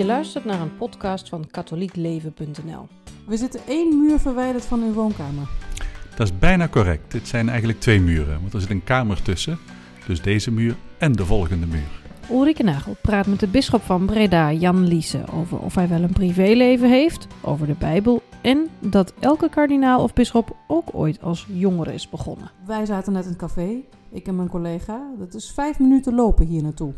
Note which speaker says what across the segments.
Speaker 1: Je luistert naar een podcast van katholiekleven.nl.
Speaker 2: We zitten één muur verwijderd van uw woonkamer.
Speaker 3: Dat is bijna correct. Dit zijn eigenlijk twee muren, want er zit een kamer tussen. Dus deze muur en de volgende muur.
Speaker 1: Ulrike Nagel praat met de bisschop van Breda, Jan Liese, over of hij wel een privéleven heeft, over de Bijbel en dat elke kardinaal of bisschop ook ooit als jongere is begonnen.
Speaker 2: Wij zaten net in het café, ik en mijn collega. Dat is vijf minuten lopen hier naartoe.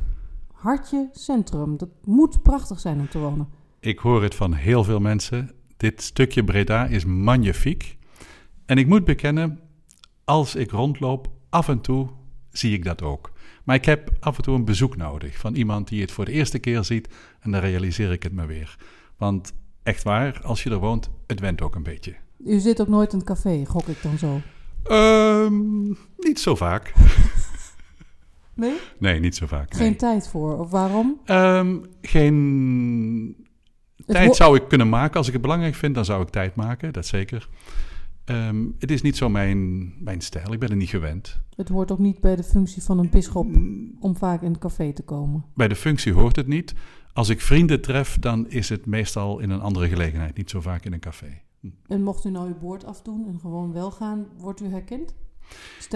Speaker 2: Hartje Centrum, dat moet prachtig zijn om te wonen.
Speaker 3: Ik hoor het van heel veel mensen. Dit stukje Breda is magnifiek. En ik moet bekennen, als ik rondloop, af en toe zie ik dat ook. Maar ik heb af en toe een bezoek nodig van iemand die het voor de eerste keer ziet en dan realiseer ik het me weer. Want echt waar, als je er woont, het went ook een beetje.
Speaker 2: U zit ook nooit in het café, gok ik dan zo.
Speaker 3: Ehm, niet zo vaak.
Speaker 2: Nee?
Speaker 3: Nee, niet zo vaak.
Speaker 2: Geen
Speaker 3: nee.
Speaker 2: tijd voor, of waarom?
Speaker 3: Ehm, geen tijd zou ik kunnen maken. Als ik het belangrijk vind, dan zou ik tijd maken, dat zeker. Ehm, het is niet zo mijn, mijn stijl. Ik ben er niet gewend.
Speaker 2: Het hoort ook niet bij de functie van een bisschop om vaak in het café te komen.
Speaker 3: Bij de functie hoort het niet. Als ik vrienden tref, dan is het meestal in een andere gelegenheid. Niet zo vaak in een café.
Speaker 2: En mocht u nou uw boord afdoen en gewoon wel gaan, wordt u herkend?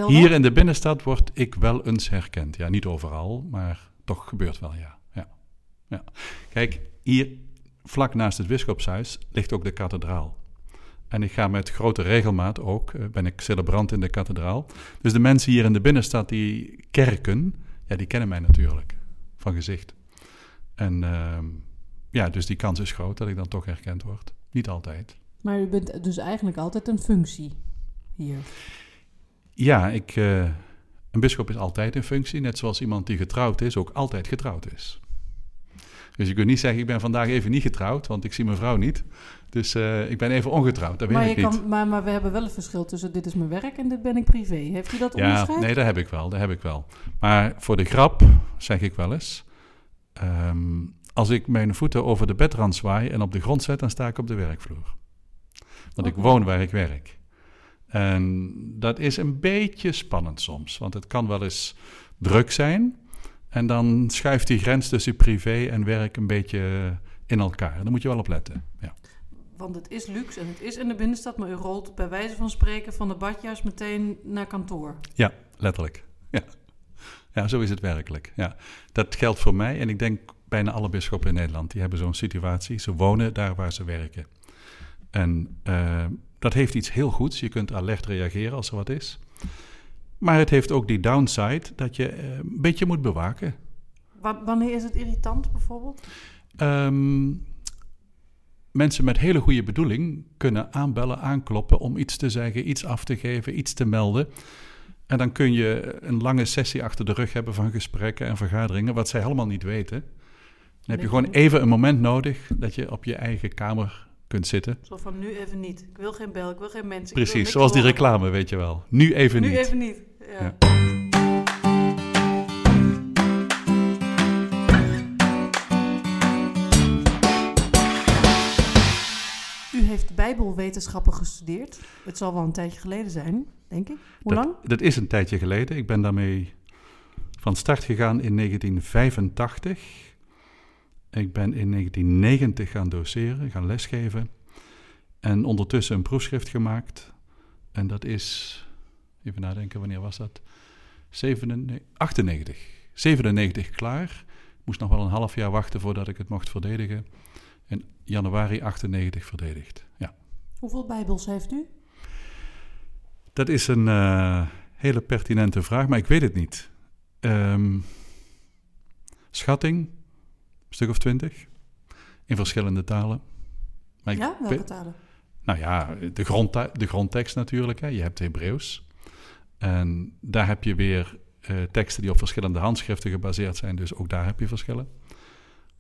Speaker 3: Hier in de binnenstad word ik wel eens herkend. Ja, niet overal, maar toch gebeurt wel, ja. ja. ja. Kijk, hier vlak naast het bischopshuis ligt ook de kathedraal. En ik ga met grote regelmaat ook, eh, ben ik celebrant in de kathedraal. Dus de mensen hier in de binnenstad die kerken, ja, die kennen mij natuurlijk van gezicht. En ehm, ja, dus die kans is groot dat ik dan toch herkend word. Niet altijd.
Speaker 2: Maar u bent dus eigenlijk altijd een functie hier.
Speaker 3: Ja, ik, eh, een bischop is altijd in functie, net zoals iemand die getrouwd is ook altijd getrouwd is. Dus je kunt niet zeggen, ik ben vandaag even niet getrouwd, want ik zie mijn vrouw niet. Dus eh, ik ben even ongetrouwd, dat weet
Speaker 2: Maar,
Speaker 3: ik niet.
Speaker 2: kan, maar, maar we hebben wel een verschil tussen dit is mijn werk en dit ben ik privé. Heeft u dat
Speaker 3: Ja,
Speaker 2: onderscheid?
Speaker 3: nee, dat heb ik wel, dat heb ik wel. Maar voor de grap zeg ik wel eens, ehm, als ik mijn voeten over de bedrand zwaai en op de grond zet, dan sta ik op de werkvloer. Want ik
Speaker 2: Oké.
Speaker 3: woon waar ik werk. En dat is een beetje spannend soms, want het kan wel eens druk zijn. En dan schuift die grens tussen privé en werk een beetje in elkaar. Daar moet je wel op letten. Ja.
Speaker 2: Want het is luxe en het is in de binnenstad, maar u rolt bij wijze van spreken van de badjas meteen naar kantoor.
Speaker 3: Ja, letterlijk. Ja. ja, zo is het werkelijk. Ja. Dat geldt voor mij en ik denk bijna alle bisschoppen in Nederland. Die hebben zo'n situatie. Ze wonen daar waar ze werken. En eh, dat heeft iets heel goeds. Je kunt alert reageren als er wat is. Maar het heeft ook die downside dat je eh, een beetje moet bewaken.
Speaker 2: Wa- wanneer is het irritant bijvoorbeeld?
Speaker 3: Ehm, mensen met hele goede bedoeling kunnen aanbellen, aankloppen om iets te zeggen, iets af te geven, iets te melden. En dan kun je een lange sessie achter de rug hebben van gesprekken en vergaderingen, wat zij helemaal niet weten. Dan heb je gewoon even een moment nodig dat je op je eigen kamer kunt zitten.
Speaker 2: Zo van nu even niet. Ik wil geen bel, ik wil geen mensen.
Speaker 3: Precies, zoals die reclame, weet je wel. Nu even
Speaker 2: Nu
Speaker 3: niet.
Speaker 2: even niet. Ja.
Speaker 3: Ja.
Speaker 2: U heeft bijbelwetenschappen gestudeerd. Het zal wel een tijdje geleden zijn, denk ik. Hoe
Speaker 3: dat,
Speaker 2: lang?
Speaker 3: Dat is een tijdje geleden. Ik ben daarmee van start gegaan in 1985. Ik ben in 1990 gaan doseren, gaan lesgeven. En ondertussen een proefschrift gemaakt. En dat is, even nadenken, wanneer was dat? 97, 98. 97 klaar. Moest nog wel een half jaar wachten voordat ik het mocht verdedigen. In januari 98 verdedigd. Ja.
Speaker 2: Hoeveel bijbels heeft u?
Speaker 3: Dat is een eh, hele pertinente vraag, maar ik weet het niet. Ehm, schatting, stuk of twintig, in verschillende talen. Maar ik
Speaker 2: ja, welke talen?
Speaker 3: nou ja, de, grondta- de grondtekst natuurlijk. Hè. Je hebt Hebreeuws. En daar heb je weer eh, teksten die op verschillende handschriften gebaseerd zijn. Dus ook daar heb je verschillen.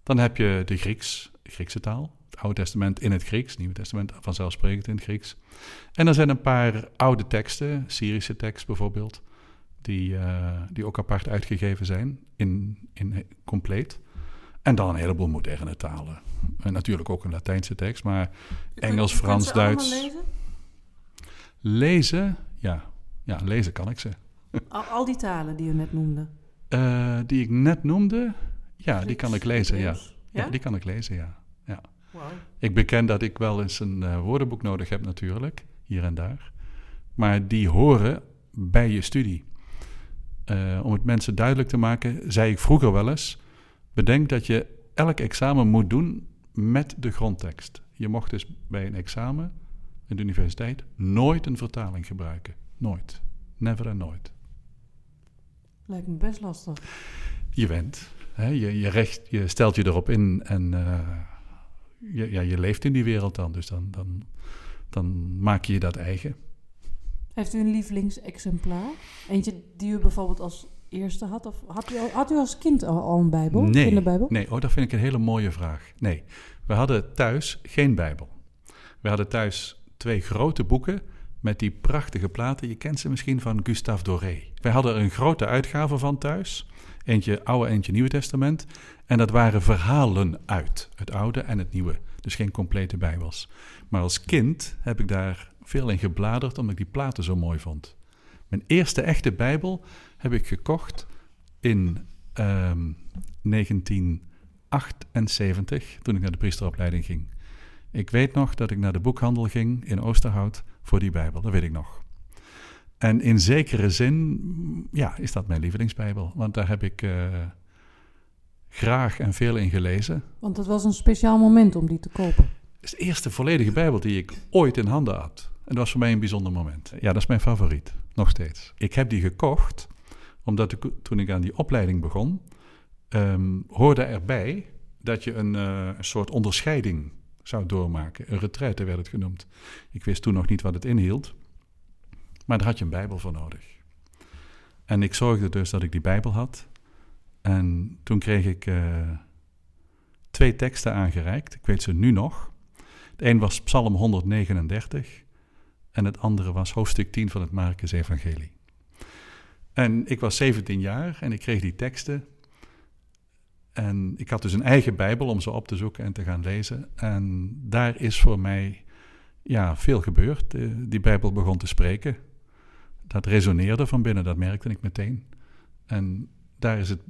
Speaker 3: Dan heb je de Grieks, Griekse taal. Het Oude Testament in het Grieks. Het Nieuwe Testament vanzelfsprekend in het Grieks. En er zijn een paar oude teksten, Syrische tekst bijvoorbeeld. Die, eh, die ook apart uitgegeven zijn, in, in compleet. En dan een heleboel moderne talen. En natuurlijk ook een Latijnse tekst, maar Engels,
Speaker 2: kunt-
Speaker 3: Frans, Duits.
Speaker 2: lezen?
Speaker 3: Lezen, ja. Ja, lezen kan ik ze.
Speaker 2: Al, al die talen die u net noemde.
Speaker 3: Eh, die ik net noemde, ja, die kan ik lezen, ja. Ja? die kan ik lezen, ja. ja.
Speaker 2: Wow.
Speaker 3: Ik beken dat ik wel eens een eh, woordenboek nodig heb natuurlijk, hier en daar. Maar die horen bij je studie. Eh, om het mensen duidelijk te maken, zei ik vroeger wel eens... bedenk dat je elk examen moet doen met de grondtekst. Je mocht dus bij een examen in de universiteit nooit een vertaling gebruiken. Nooit. Never en nooit.
Speaker 2: Lijkt me best lastig.
Speaker 3: Je went. Hè? Je, je, recht, je stelt je erop in en uh, je, ja, je leeft in die wereld dan. Dus dan, dan, dan maak je je dat eigen.
Speaker 2: Heeft u een lievelingsexemplaar? Eentje die u bijvoorbeeld als eerste had? Of had u, al, had u als kind al, een Bijbel?
Speaker 3: Nee,
Speaker 2: Kinderbijbel?
Speaker 3: nee. Oh, dat vind ik een hele mooie vraag. Nee, we hadden thuis geen Bijbel. We hadden thuis twee grote boeken met die prachtige platen. Je kent ze misschien van Gustave Doré. Wij hadden er een grote uitgave van thuis. Eentje Oude, eentje Nieuwe Testament. En dat waren verhalen uit het Oude en het Nieuwe. Dus geen complete Bijbels. Maar als kind heb ik daar veel in gebladerd omdat ik die platen zo mooi vond. Mijn eerste echte Bijbel heb ik gekocht in ehm, 1978, toen ik naar de priesteropleiding ging. Ik weet nog dat ik naar de boekhandel ging in Oosterhout voor die Bijbel, dat weet ik nog. En in zekere zin, ja, is dat mijn lievelingsbijbel. Want daar heb ik uh, graag en veel in gelezen.
Speaker 2: Want het was een speciaal moment om die te kopen.
Speaker 3: Het is de eerste volledige Bijbel die ik ooit in handen had. En dat was voor mij een bijzonder moment. Ja, dat is mijn favoriet, nog steeds. Ik heb die gekocht omdat toen ik aan die opleiding begon, um, hoorde erbij dat je een, uh, een soort onderscheiding zou doormaken. Een retraite werd het genoemd. Ik wist toen nog niet wat het inhield, maar daar had je een Bijbel voor nodig. En ik zorgde dus dat ik die Bijbel had. En toen kreeg ik uh, twee teksten aangereikt. Ik weet ze nu nog. Het een was Psalm 139 en het andere was hoofdstuk 10 van het Marcus Evangelie. En ik was 17 jaar en ik kreeg die teksten. En ik had dus een eigen Bijbel om ze op te zoeken en te gaan lezen. En daar is voor mij ja, veel gebeurd. Die Bijbel begon te spreken. Dat resoneerde van binnen, dat merkte ik meteen. En daar is het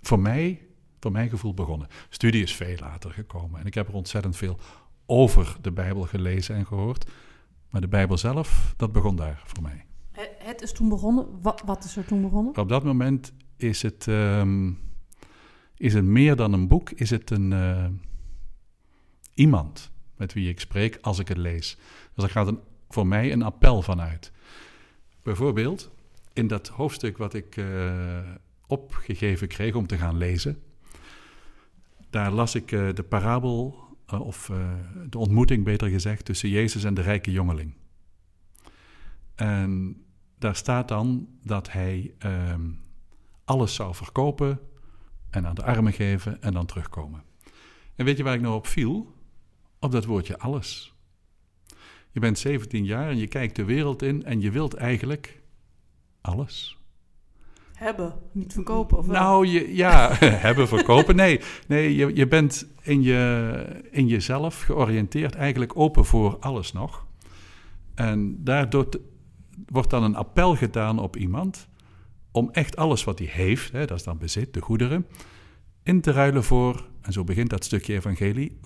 Speaker 3: voor mij, voor mijn gevoel, begonnen. Studie is veel later gekomen. En ik heb er ontzettend veel over de Bijbel gelezen en gehoord. Maar de Bijbel zelf, dat begon daar voor mij.
Speaker 2: Het is toen begonnen. Wat, is er toen begonnen?
Speaker 3: Op dat moment is het, um, is het meer dan een boek, is het een uh, iemand met wie ik spreek als ik het lees. Dus er gaat voor mij een appel vanuit. Bijvoorbeeld in dat hoofdstuk wat ik uh, opgegeven kreeg om te gaan lezen, daar las ik de parabel, of de ontmoeting beter gezegd, tussen Jezus en de rijke jongeling. En daar staat dan dat hij um, alles zou verkopen en aan de armen geven en dan terugkomen. En weet je waar ik nou op viel? Op dat woordje alles. Je bent 17 jaar en je kijkt de wereld in en je wilt eigenlijk alles.
Speaker 2: Hebben, niet verkopen. Of
Speaker 3: nou, je, ja, hebben, verkopen. Nee, nee je, je bent in, je, in jezelf georiënteerd, eigenlijk open voor alles nog. En daardoor wordt dan een appel gedaan op iemand om echt alles wat hij heeft, hè, dat is dan bezit, de goederen, in te ruilen voor, en zo begint dat stukje evangelie,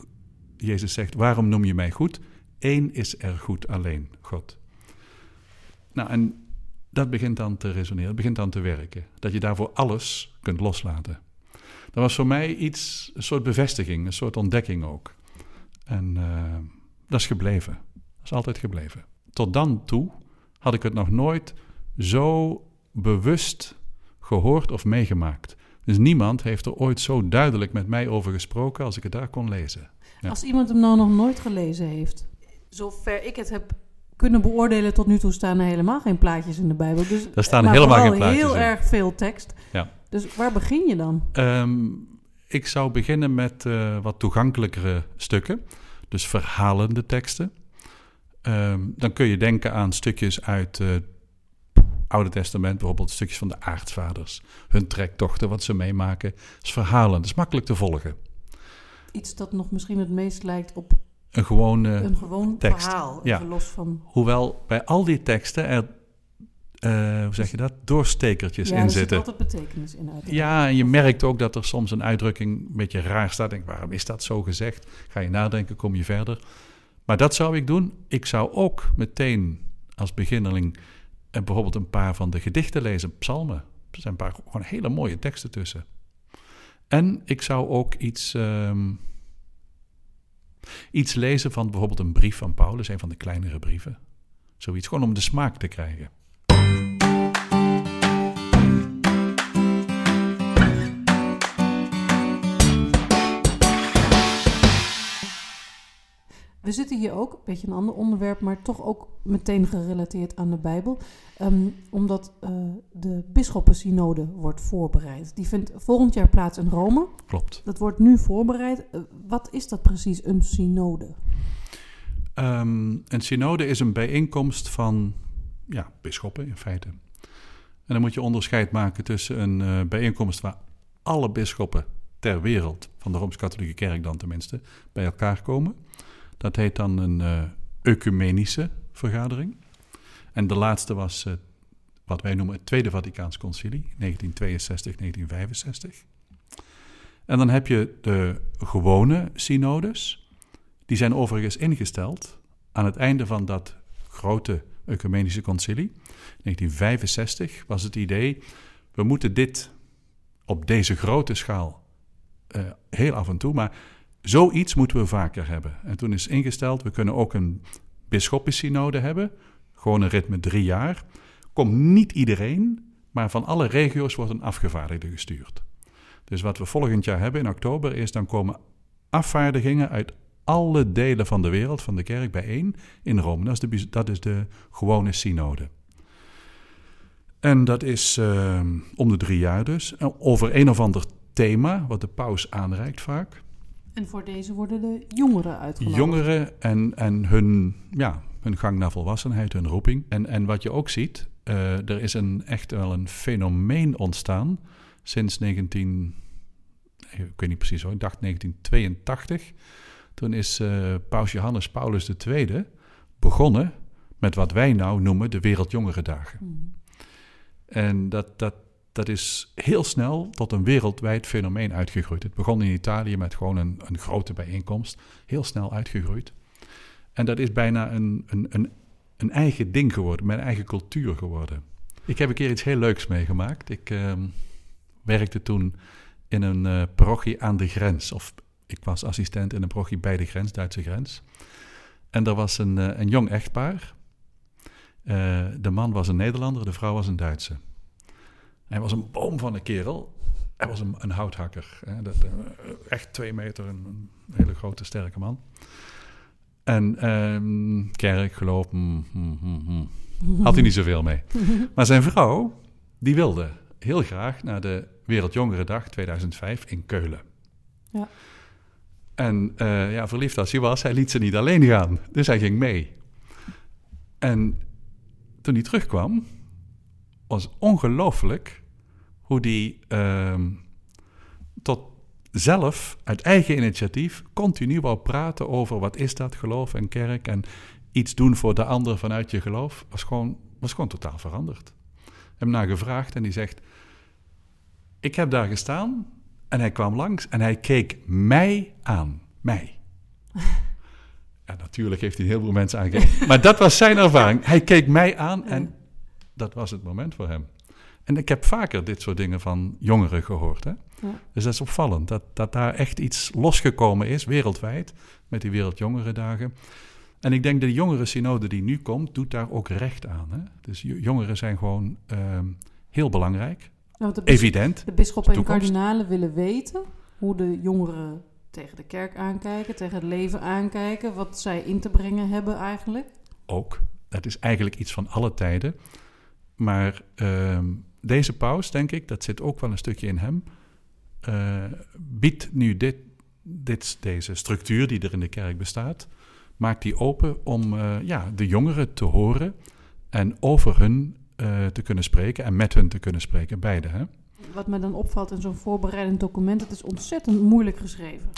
Speaker 3: Jezus zegt, waarom noem je mij goed? Eén is er goed alleen, God. Nou, en dat begint dan te resoneren, begint dan te werken. Dat je daarvoor alles kunt loslaten. Dat was voor mij iets, een soort bevestiging, een soort ontdekking ook. En uh, dat is gebleven. Dat is altijd gebleven. Tot dan toe had ik het nog nooit zo bewust gehoord of meegemaakt. Dus niemand heeft er ooit zo duidelijk met mij over gesproken als ik het daar kon lezen.
Speaker 2: Ja. Als iemand hem nou nog nooit gelezen heeft, zover ik het heb kunnen beoordelen tot nu toe staan er helemaal geen plaatjes in de Bijbel. Dus,
Speaker 3: er staan helemaal geen plaatjes
Speaker 2: heel
Speaker 3: in.
Speaker 2: erg veel tekst.
Speaker 3: Ja.
Speaker 2: Dus waar begin je dan?
Speaker 3: Um, ik zou beginnen met uh, wat toegankelijkere stukken. Dus verhalende teksten. Um, dan kun je denken aan stukjes uit het uh, Oude Testament, bijvoorbeeld stukjes van de aartsvaders, hun trektochten, wat ze meemaken. Dat is verhalen, dat is makkelijk te volgen.
Speaker 2: Iets dat nog misschien het meest lijkt op
Speaker 3: een, gewone
Speaker 2: een gewoon
Speaker 3: tekst.
Speaker 2: verhaal,
Speaker 3: ja.
Speaker 2: los van...
Speaker 3: Hoewel bij al die teksten er eh, hoe zeg je dat, doorstekertjes
Speaker 2: ja,
Speaker 3: in
Speaker 2: er zit
Speaker 3: zitten.
Speaker 2: altijd betekenis in uit.
Speaker 3: Ja, en je merkt ook dat er soms een uitdrukking een beetje raar staat. Denk, waarom is dat zo gezegd? Ga je nadenken, kom je verder. Maar dat zou ik doen. Ik zou ook meteen als beginneling eh, bijvoorbeeld een paar van de gedichten lezen, psalmen. Er zijn een paar gewoon hele mooie teksten tussen. En ik zou ook iets, ehm, iets lezen van bijvoorbeeld een brief van Paulus, een van de kleinere brieven. Zoiets, gewoon om de smaak te krijgen.
Speaker 2: We zitten hier ook, een beetje een ander onderwerp, maar toch ook meteen gerelateerd aan de Bijbel. Ehm, omdat eh, de bisschoppensynode wordt voorbereid. Die vindt volgend jaar plaats in Rome.
Speaker 3: Klopt.
Speaker 2: Dat wordt nu voorbereid. Eh, wat is dat precies, een synode?
Speaker 3: Ehm, een synode is een bijeenkomst van ja, bisschoppen in feite. En dan moet je onderscheid maken tussen een eh, bijeenkomst waar alle bisschoppen ter wereld, van de Rooms-Katholieke Kerk dan tenminste, bij elkaar komen. Dat heet dan een uh, ecumenische vergadering. En de laatste was uh, wat wij noemen het Tweede Vaticaans Concilie, 1962-1965. En dan heb je de gewone synodes. Die zijn overigens ingesteld aan het einde van dat grote ecumenische concilie. 1965 was het idee, we moeten dit op deze grote schaal uh, heel af en toe, maar zoiets moeten we vaker hebben. En toen is ingesteld, we kunnen ook een bisschoppensynode hebben, gewoon een ritme drie jaar. Komt niet iedereen, maar van alle regio's wordt een afgevaardigde gestuurd. Dus wat we volgend jaar hebben in oktober is, dan komen afvaardigingen uit alle delen van de wereld, van de kerk, bijeen in Rome. Dat is de, dat is de gewone synode. En dat is uh, om de drie jaar dus, over een of ander thema, wat de paus aanreikt vaak.
Speaker 2: En voor deze worden de jongeren uitgenodigd.
Speaker 3: Jongeren en, en hun, ja, hun gang naar volwassenheid, hun roeping. En, en wat je ook ziet, uh, er is een, echt wel een fenomeen ontstaan sinds 19... Ik weet niet precies hoor, ik dacht 1982. Toen is uh, paus Johannes Paulus II begonnen met wat wij nou noemen de Wereldjongerendagen. Mm. En dat, dat, dat is heel snel tot een wereldwijd fenomeen uitgegroeid. Het begon in Italië met gewoon een, een grote bijeenkomst, heel snel uitgegroeid. En dat is bijna een, een, een, een eigen ding geworden, mijn eigen cultuur geworden. Ik heb een keer iets heel leuks meegemaakt. Ik uh, werkte toen in een uh, parochie aan de grens, of ik was assistent in een parochie bij de grens, Duitse grens. En er was een, uh, een jong echtpaar. Uh, de man was een Nederlander, de vrouw was een Duitse. Hij was een boom van een kerel. Hij was een, een houthakker. Hè? Dat, uh, echt twee meter, een, een, hele grote, sterke man. En um, kerk, geloof, mm, mm, mm, had hij niet zoveel mee. Maar zijn vrouw, die wilde heel graag naar de Wereldjongerendag 2005 in Keulen.
Speaker 2: Ja.
Speaker 3: En uh, ja, verliefd als hij was, hij liet ze niet alleen gaan. Dus hij ging mee. En toen hij terugkwam, was ongelooflijk hoe die uh, tot zelf, uit eigen initiatief, continu wou praten over wat is dat geloof en kerk en iets doen voor de ander vanuit je geloof, was gewoon, was gewoon totaal veranderd. Ik heb hem naar gevraagd en die zegt, ik heb daar gestaan en hij kwam langs en hij keek mij aan. Mij. Ja, natuurlijk heeft hij heel veel mensen aangekeken. Maar dat was zijn ervaring. Hij keek mij aan en dat was het moment voor hem. En ik heb vaker dit soort dingen van jongeren gehoord. Hè?
Speaker 2: Ja.
Speaker 3: Dus dat is opvallend. Dat, dat daar echt iets losgekomen is, wereldwijd, met die Wereldjongerendagen. En ik denk dat de jongere synode die nu komt, doet daar ook recht aan. Hè? Dus jongeren zijn gewoon uh, heel belangrijk.
Speaker 2: Nou, de
Speaker 3: Evident.
Speaker 2: De bisschoppen en kardinalen willen weten hoe de jongeren tegen de kerk aankijken, tegen het leven aankijken, wat zij in te brengen hebben eigenlijk.
Speaker 3: Ook. Dat is eigenlijk iets van alle tijden. Maar uh, deze paus, denk ik, dat zit ook wel een stukje in hem, uh, biedt nu dit, dit, deze structuur die er in de kerk bestaat, maakt die open om uh, ja, de jongeren te horen en over hun uh, te kunnen spreken en met hun te kunnen spreken, beide. Hè?
Speaker 2: Wat me dan opvalt in zo'n voorbereidend document, het is ontzettend moeilijk geschreven.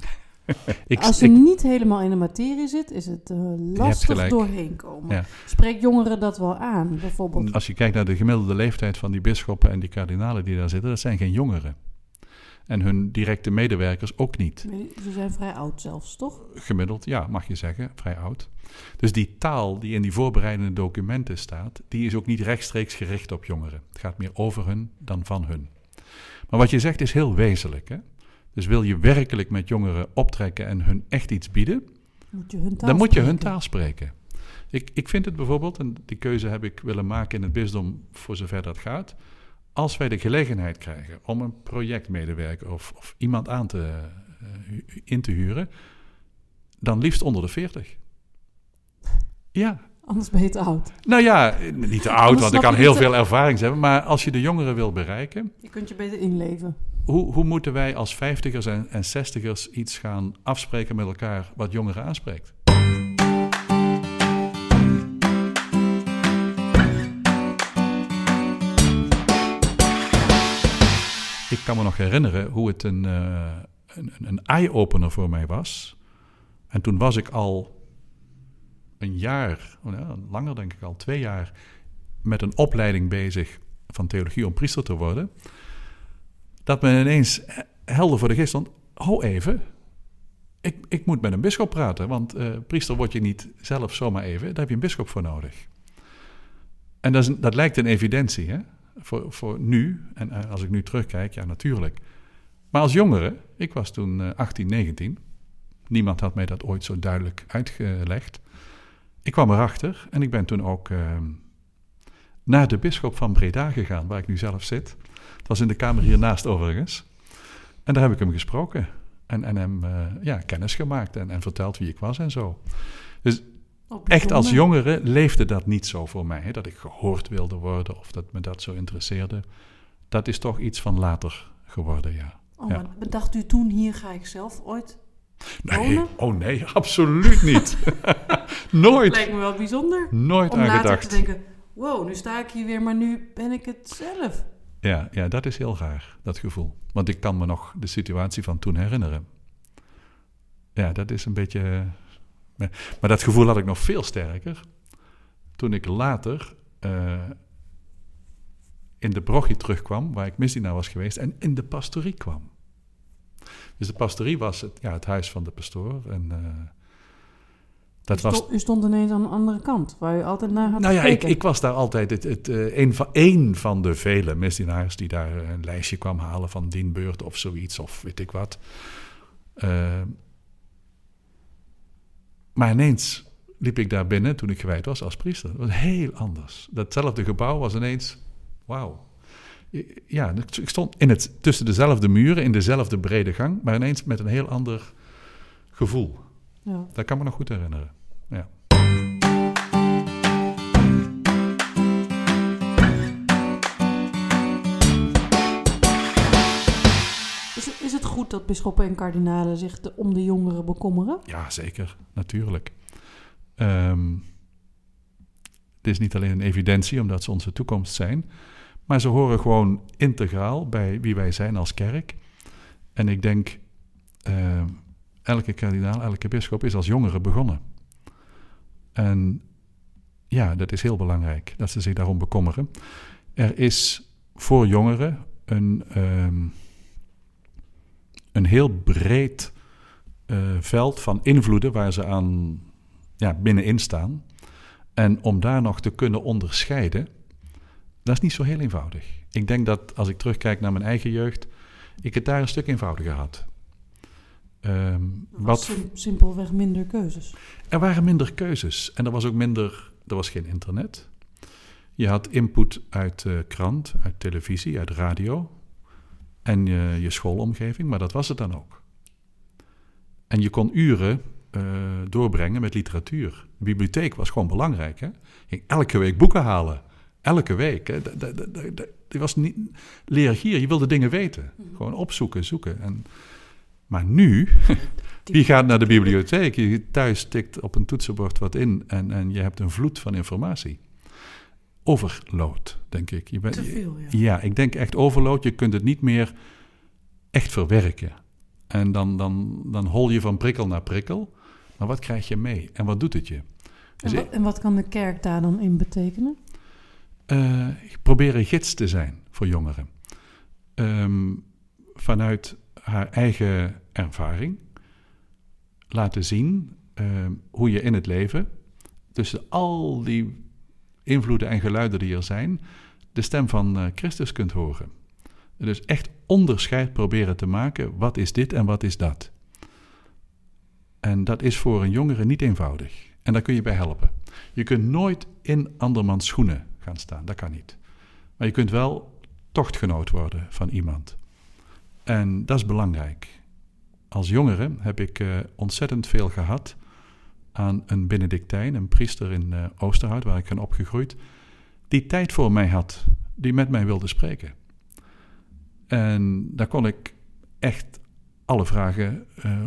Speaker 3: Ik,
Speaker 2: Als je
Speaker 3: ik-
Speaker 2: niet helemaal in de materie zit, is het eh, lastig doorheen komen.
Speaker 3: Ja.
Speaker 2: Spreek jongeren dat wel aan, bijvoorbeeld?
Speaker 3: als je kijkt naar de gemiddelde leeftijd van die bisschoppen en die kardinalen die daar zitten, dat zijn geen jongeren. En hun directe medewerkers ook niet.
Speaker 2: Ze zijn vrij oud zelfs, toch?
Speaker 3: Gemiddeld, ja, mag je zeggen, vrij oud. Dus die taal die in die voorbereidende documenten staat, die is ook niet rechtstreeks gericht op jongeren. Het gaat meer over hun dan van hun. Maar wat je zegt is heel wezenlijk. Hè? Dus wil je werkelijk met jongeren optrekken en hun echt iets bieden,
Speaker 2: Moet je hun taal
Speaker 3: dan moet je hun taal spreken. Ik, ik vind het bijvoorbeeld, en die keuze heb ik willen maken in het bisdom voor zover dat gaat. Als wij de gelegenheid krijgen om een projectmedewerker of, of iemand aan te, eh, in te huren, dan liefst onder de 40. Ja,
Speaker 2: Anders ben je te oud.
Speaker 3: nou ja, niet te oud, want ik kan heel veel ervaring hebben. Maar als je de jongeren wil bereiken,
Speaker 2: Je kunt je beter inleven.
Speaker 3: Hoe, hoe moeten wij als vijftigers en, en zestigers iets gaan afspreken met elkaar wat jongeren aanspreekt? Ik kan me nog herinneren hoe het een, eh, een, een eye-opener voor mij was. En toen was ik al een jaar, ja, langer denk ik al, twee jaar, met een opleiding bezig van theologie om priester te worden. Dat me ineens helder voor de geest stond. Ho even, ik, ik moet met een bischop praten, want eh, priester word je niet zelf zomaar even. Daar heb je een bischop voor nodig. En dat, is, dat lijkt een evidentie, hè? Voor, voor nu. En eh, als ik nu terugkijk, ja, natuurlijk. Maar als jongere, ik was toen eh, 18, 19. Niemand had mij dat ooit zo duidelijk uitgelegd. Ik kwam erachter en ik ben toen ook eh, naar de bisschop van Breda gegaan, waar ik nu zelf zit. Het was in de kamer hiernaast overigens. En daar heb ik hem gesproken. En, en hem eh, ja, kennis gemaakt en, en verteld wie ik was en zo. Dus echt als jongere leefde dat niet zo voor mij. Hè? Dat ik gehoord wilde worden of dat me dat zo interesseerde. Dat is toch iets van later geworden, ja.
Speaker 2: Oh,
Speaker 3: Ja.
Speaker 2: maar bedacht u toen, hier ga ik zelf ooit
Speaker 3: Nee,
Speaker 2: Wonen?
Speaker 3: oh nee, absoluut niet. nooit,
Speaker 2: Lijkt me wel bijzonder.
Speaker 3: nooit
Speaker 2: Om
Speaker 3: aan
Speaker 2: later
Speaker 3: gedacht.
Speaker 2: te denken, wow, nu sta ik hier weer, maar nu ben ik het zelf.
Speaker 3: Ja, ja, dat is heel raar, dat gevoel. Want ik kan me nog de situatie van toen herinneren. Ja, dat is een beetje... Maar maar dat gevoel had ik nog veel sterker toen ik later eh, in de brochie terugkwam, waar ik misdienaar was geweest, en in de pastorie kwam. Dus de pastorie was het, ja, het huis van de pastoor. En eh, dat
Speaker 2: u,
Speaker 3: was
Speaker 2: stond, u stond ineens aan een andere kant, waar u altijd naar had
Speaker 3: nou ja, ik, ik was daar altijd het, het, eh, een, van, een van de vele misdienaars die daar een lijstje kwam halen van dienbeurt of zoiets, of weet ik wat. Eh, maar ineens liep ik daar binnen toen ik gewijd was als priester. Dat was heel anders. Datzelfde gebouw was ineens, wauw. Ja, ik stond in het, tussen dezelfde muren, in dezelfde brede gang, maar ineens met een heel ander gevoel.
Speaker 2: Ja.
Speaker 3: Dat kan me nog goed herinneren. Ja.
Speaker 2: Is, het, is het goed dat bisschoppen en kardinalen zich de- om de jongeren bekommeren?
Speaker 3: Ja, zeker. Natuurlijk. Ehm, het is niet alleen een evidentie omdat ze onze toekomst zijn, maar ze horen gewoon integraal bij wie wij zijn als kerk. En ik denk, ehm, elke kardinaal, elke bisschop is als jongere begonnen. En ja, dat is heel belangrijk dat ze zich daarom bekommeren. Er is voor jongeren een, ehm, een heel breed eh, veld van invloeden waar ze aan ja, binnenin staan. En om daar nog te kunnen onderscheiden, dat is niet zo heel eenvoudig. Ik denk dat als ik terugkijk naar mijn eigen jeugd, ik het daar een stuk eenvoudiger had.
Speaker 2: Was
Speaker 3: wat,
Speaker 2: sim- simpelweg minder keuzes.
Speaker 3: er waren minder keuzes en er was ook minder, er was geen internet. Je had input uit eh, krant, uit televisie, uit radio en je, je schoolomgeving, maar dat was het dan ook. En je kon uren eh, doorbrengen met literatuur. De bibliotheek was gewoon belangrijk. Hè? Je ging elke week boeken halen. Elke week. Hè? Dat was niet leergier. Je wilde dingen weten. Gewoon opzoeken, zoeken. En, maar nu, wie gaat naar de bibliotheek? Je thuis tikt op een toetsenbord wat in en, en je hebt een vloed van informatie. Overload, denk ik. Je bent,
Speaker 2: Te veel, ja.
Speaker 3: ja, ik denk echt overload. Je kunt het niet meer echt verwerken. En dan, dan, dan hol je van prikkel naar prikkel. Maar wat krijg je mee en wat doet het je? Dus
Speaker 2: En wat, en wat kan de kerk daar dan in betekenen?
Speaker 3: eh, ik probeer een gids te zijn voor jongeren. Ehm, vanuit haar eigen ervaring laten zien ehm, hoe je in het leven, tussen al die invloeden en geluiden die er zijn, de stem van eh, Christus kunt horen. Dus echt onderscheid proberen te maken, wat is dit en wat is dat. En dat is voor een jongere niet eenvoudig. En daar kun je bij helpen. Je kunt nooit in andermans schoenen gaan staan, dat kan niet. Maar je kunt wel tochtgenoot worden van iemand. En dat is belangrijk. Als jongere heb ik eh, ontzettend veel gehad aan een Benedictijn, een priester in eh, Oosterhout, waar ik ben opgegroeid, die tijd voor mij had, die met mij wilde spreken. En daar kon ik echt alle vragen eh,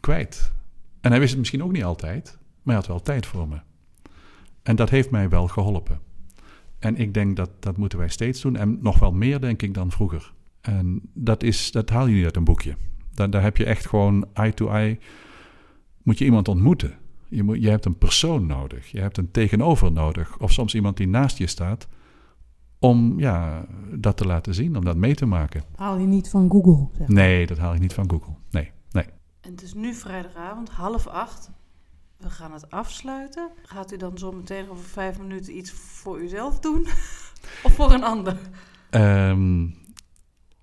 Speaker 3: kwijt. En hij wist het misschien ook niet altijd, maar hij had wel tijd voor me. En dat heeft mij wel geholpen. En ik denk dat dat moeten wij steeds doen. En nog wel meer, denk ik, dan vroeger. En dat, is, dat haal je niet uit een boekje. Daar, daar heb je echt gewoon eye-to-eye... moet je iemand ontmoeten. Je, moet, je hebt een persoon nodig. Je hebt een tegenover nodig. Of soms iemand die naast je staat... om ja, dat te laten zien, om dat mee te maken.
Speaker 2: Haal je niet van Google. Zeg. maar.
Speaker 3: Nee, dat haal ik niet van Google. Nee, nee.
Speaker 4: En het is nu vrijdagavond, half acht. We gaan het afsluiten. Gaat u dan zo meteen over vijf minuten iets voor uzelf doen? of voor een ander?
Speaker 3: Ehm,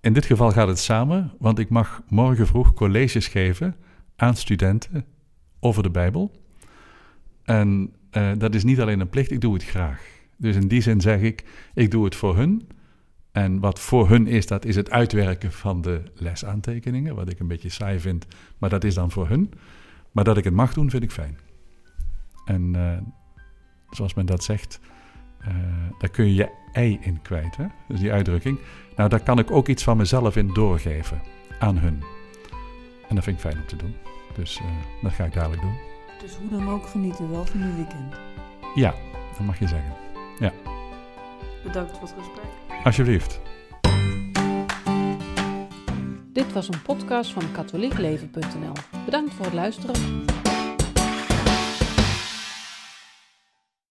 Speaker 3: in dit geval gaat het samen, want ik mag morgen vroeg colleges geven aan studenten over de Bijbel. En eh, dat is niet alleen een plicht, ik doe het graag. Dus in die zin zeg ik, ik doe het voor hun. En wat voor hun is, dat is het uitwerken van de lesaantekeningen, wat ik een beetje saai vind, maar dat is dan voor hun. Maar dat ik het mag doen, vind ik fijn. En eh, zoals men dat zegt, eh, daar kun je je ei in kwijt, hè? Dus die uitdrukking. Nou, daar kan ik ook iets van mezelf in doorgeven aan hun. En dat vind ik fijn om te doen. Dus eh, dat ga ik dadelijk doen.
Speaker 2: Dus hoe dan ook genieten wel van je weekend.
Speaker 3: Ja, dat mag je zeggen.
Speaker 4: Bedankt voor het gesprek.
Speaker 3: Alsjeblieft.
Speaker 1: Dit was een podcast van katholiekleven.nl. Bedankt voor het luisteren.